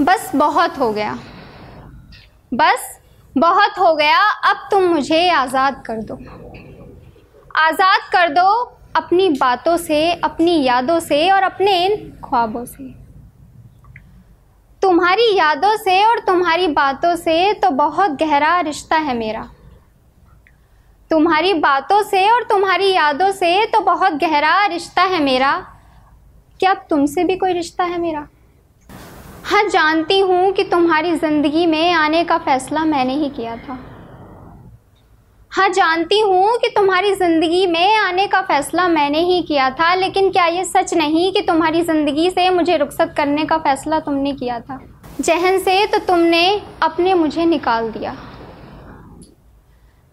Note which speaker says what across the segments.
Speaker 1: बस बहुत हो गया। बस बहुत हो गया, अब तुम मुझे आज़ाद कर दो। आज़ाद कर दो अपनी बातों से, अपनी यादों से और अपने इन ख्वाबों से। तुम्हारी यादों से और तुम्हारी बातों से तो बहुत गहरा रिश्ता है मेरा। तुम्हारी बातों से और तुम्हारी यादों से तो बहुत गहरा रिश्ता है मेरा। क्या तुमसे भी कोई रिश्ता है मेरा? हाँ जानती हूँ कि तुम्हारी ज़िंदगी में आने का फ़ैसला मैंने ही किया था। हाँ जानती हूँ कि तुम्हारी ज़िंदगी में आने का फ़ैसला मैंने ही किया था, लेकिन क्या ये सच नहीं कि तुम्हारी ज़िंदगी से मुझे रुखसत करने का फ़ैसला तुमने किया था? जहन से तो तुमने अपने मुझे निकाल दिया।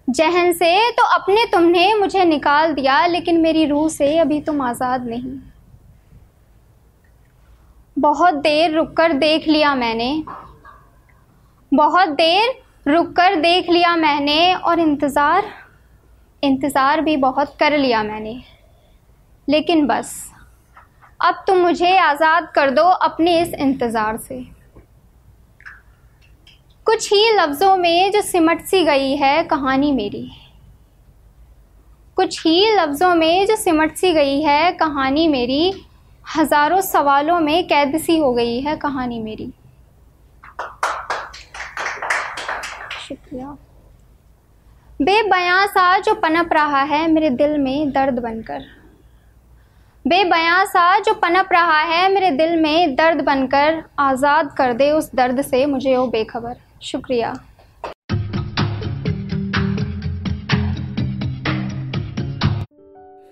Speaker 1: जहन से तो अपने तुमने मुझे निकाल दिया, लेकिन मेरी रूह से अभी तुम आज़ाद नहीं। बहुत देर रुक कर देख लिया मैंने। बहुत देर रुक कर देख लिया मैंने और इंतज़ार इंतज़ार भी बहुत कर लिया मैंने। लेकिन बस, अब तुम मुझे आज़ाद कर दो अपने इस इंतज़ार से। कुछ ही लफ्ज़ों में जो सिमट सी गई है कहानी मेरी। कुछ ही लफ्ज़ों में जो सिमट सी गई है कहानी मेरी हज़ारों सवालों में कैद सी हो गई है कहानी मेरी। शुक्रिया। बेबयां सा जो पनप रहा है मेरे दिल में दर्द बनकर। बेबयां सा जो पनप रहा है मेरे दिल में दर्द बनकर आज़ाद कर दे उस दर्द से मुझे वो बेखबर। शुक्रिया।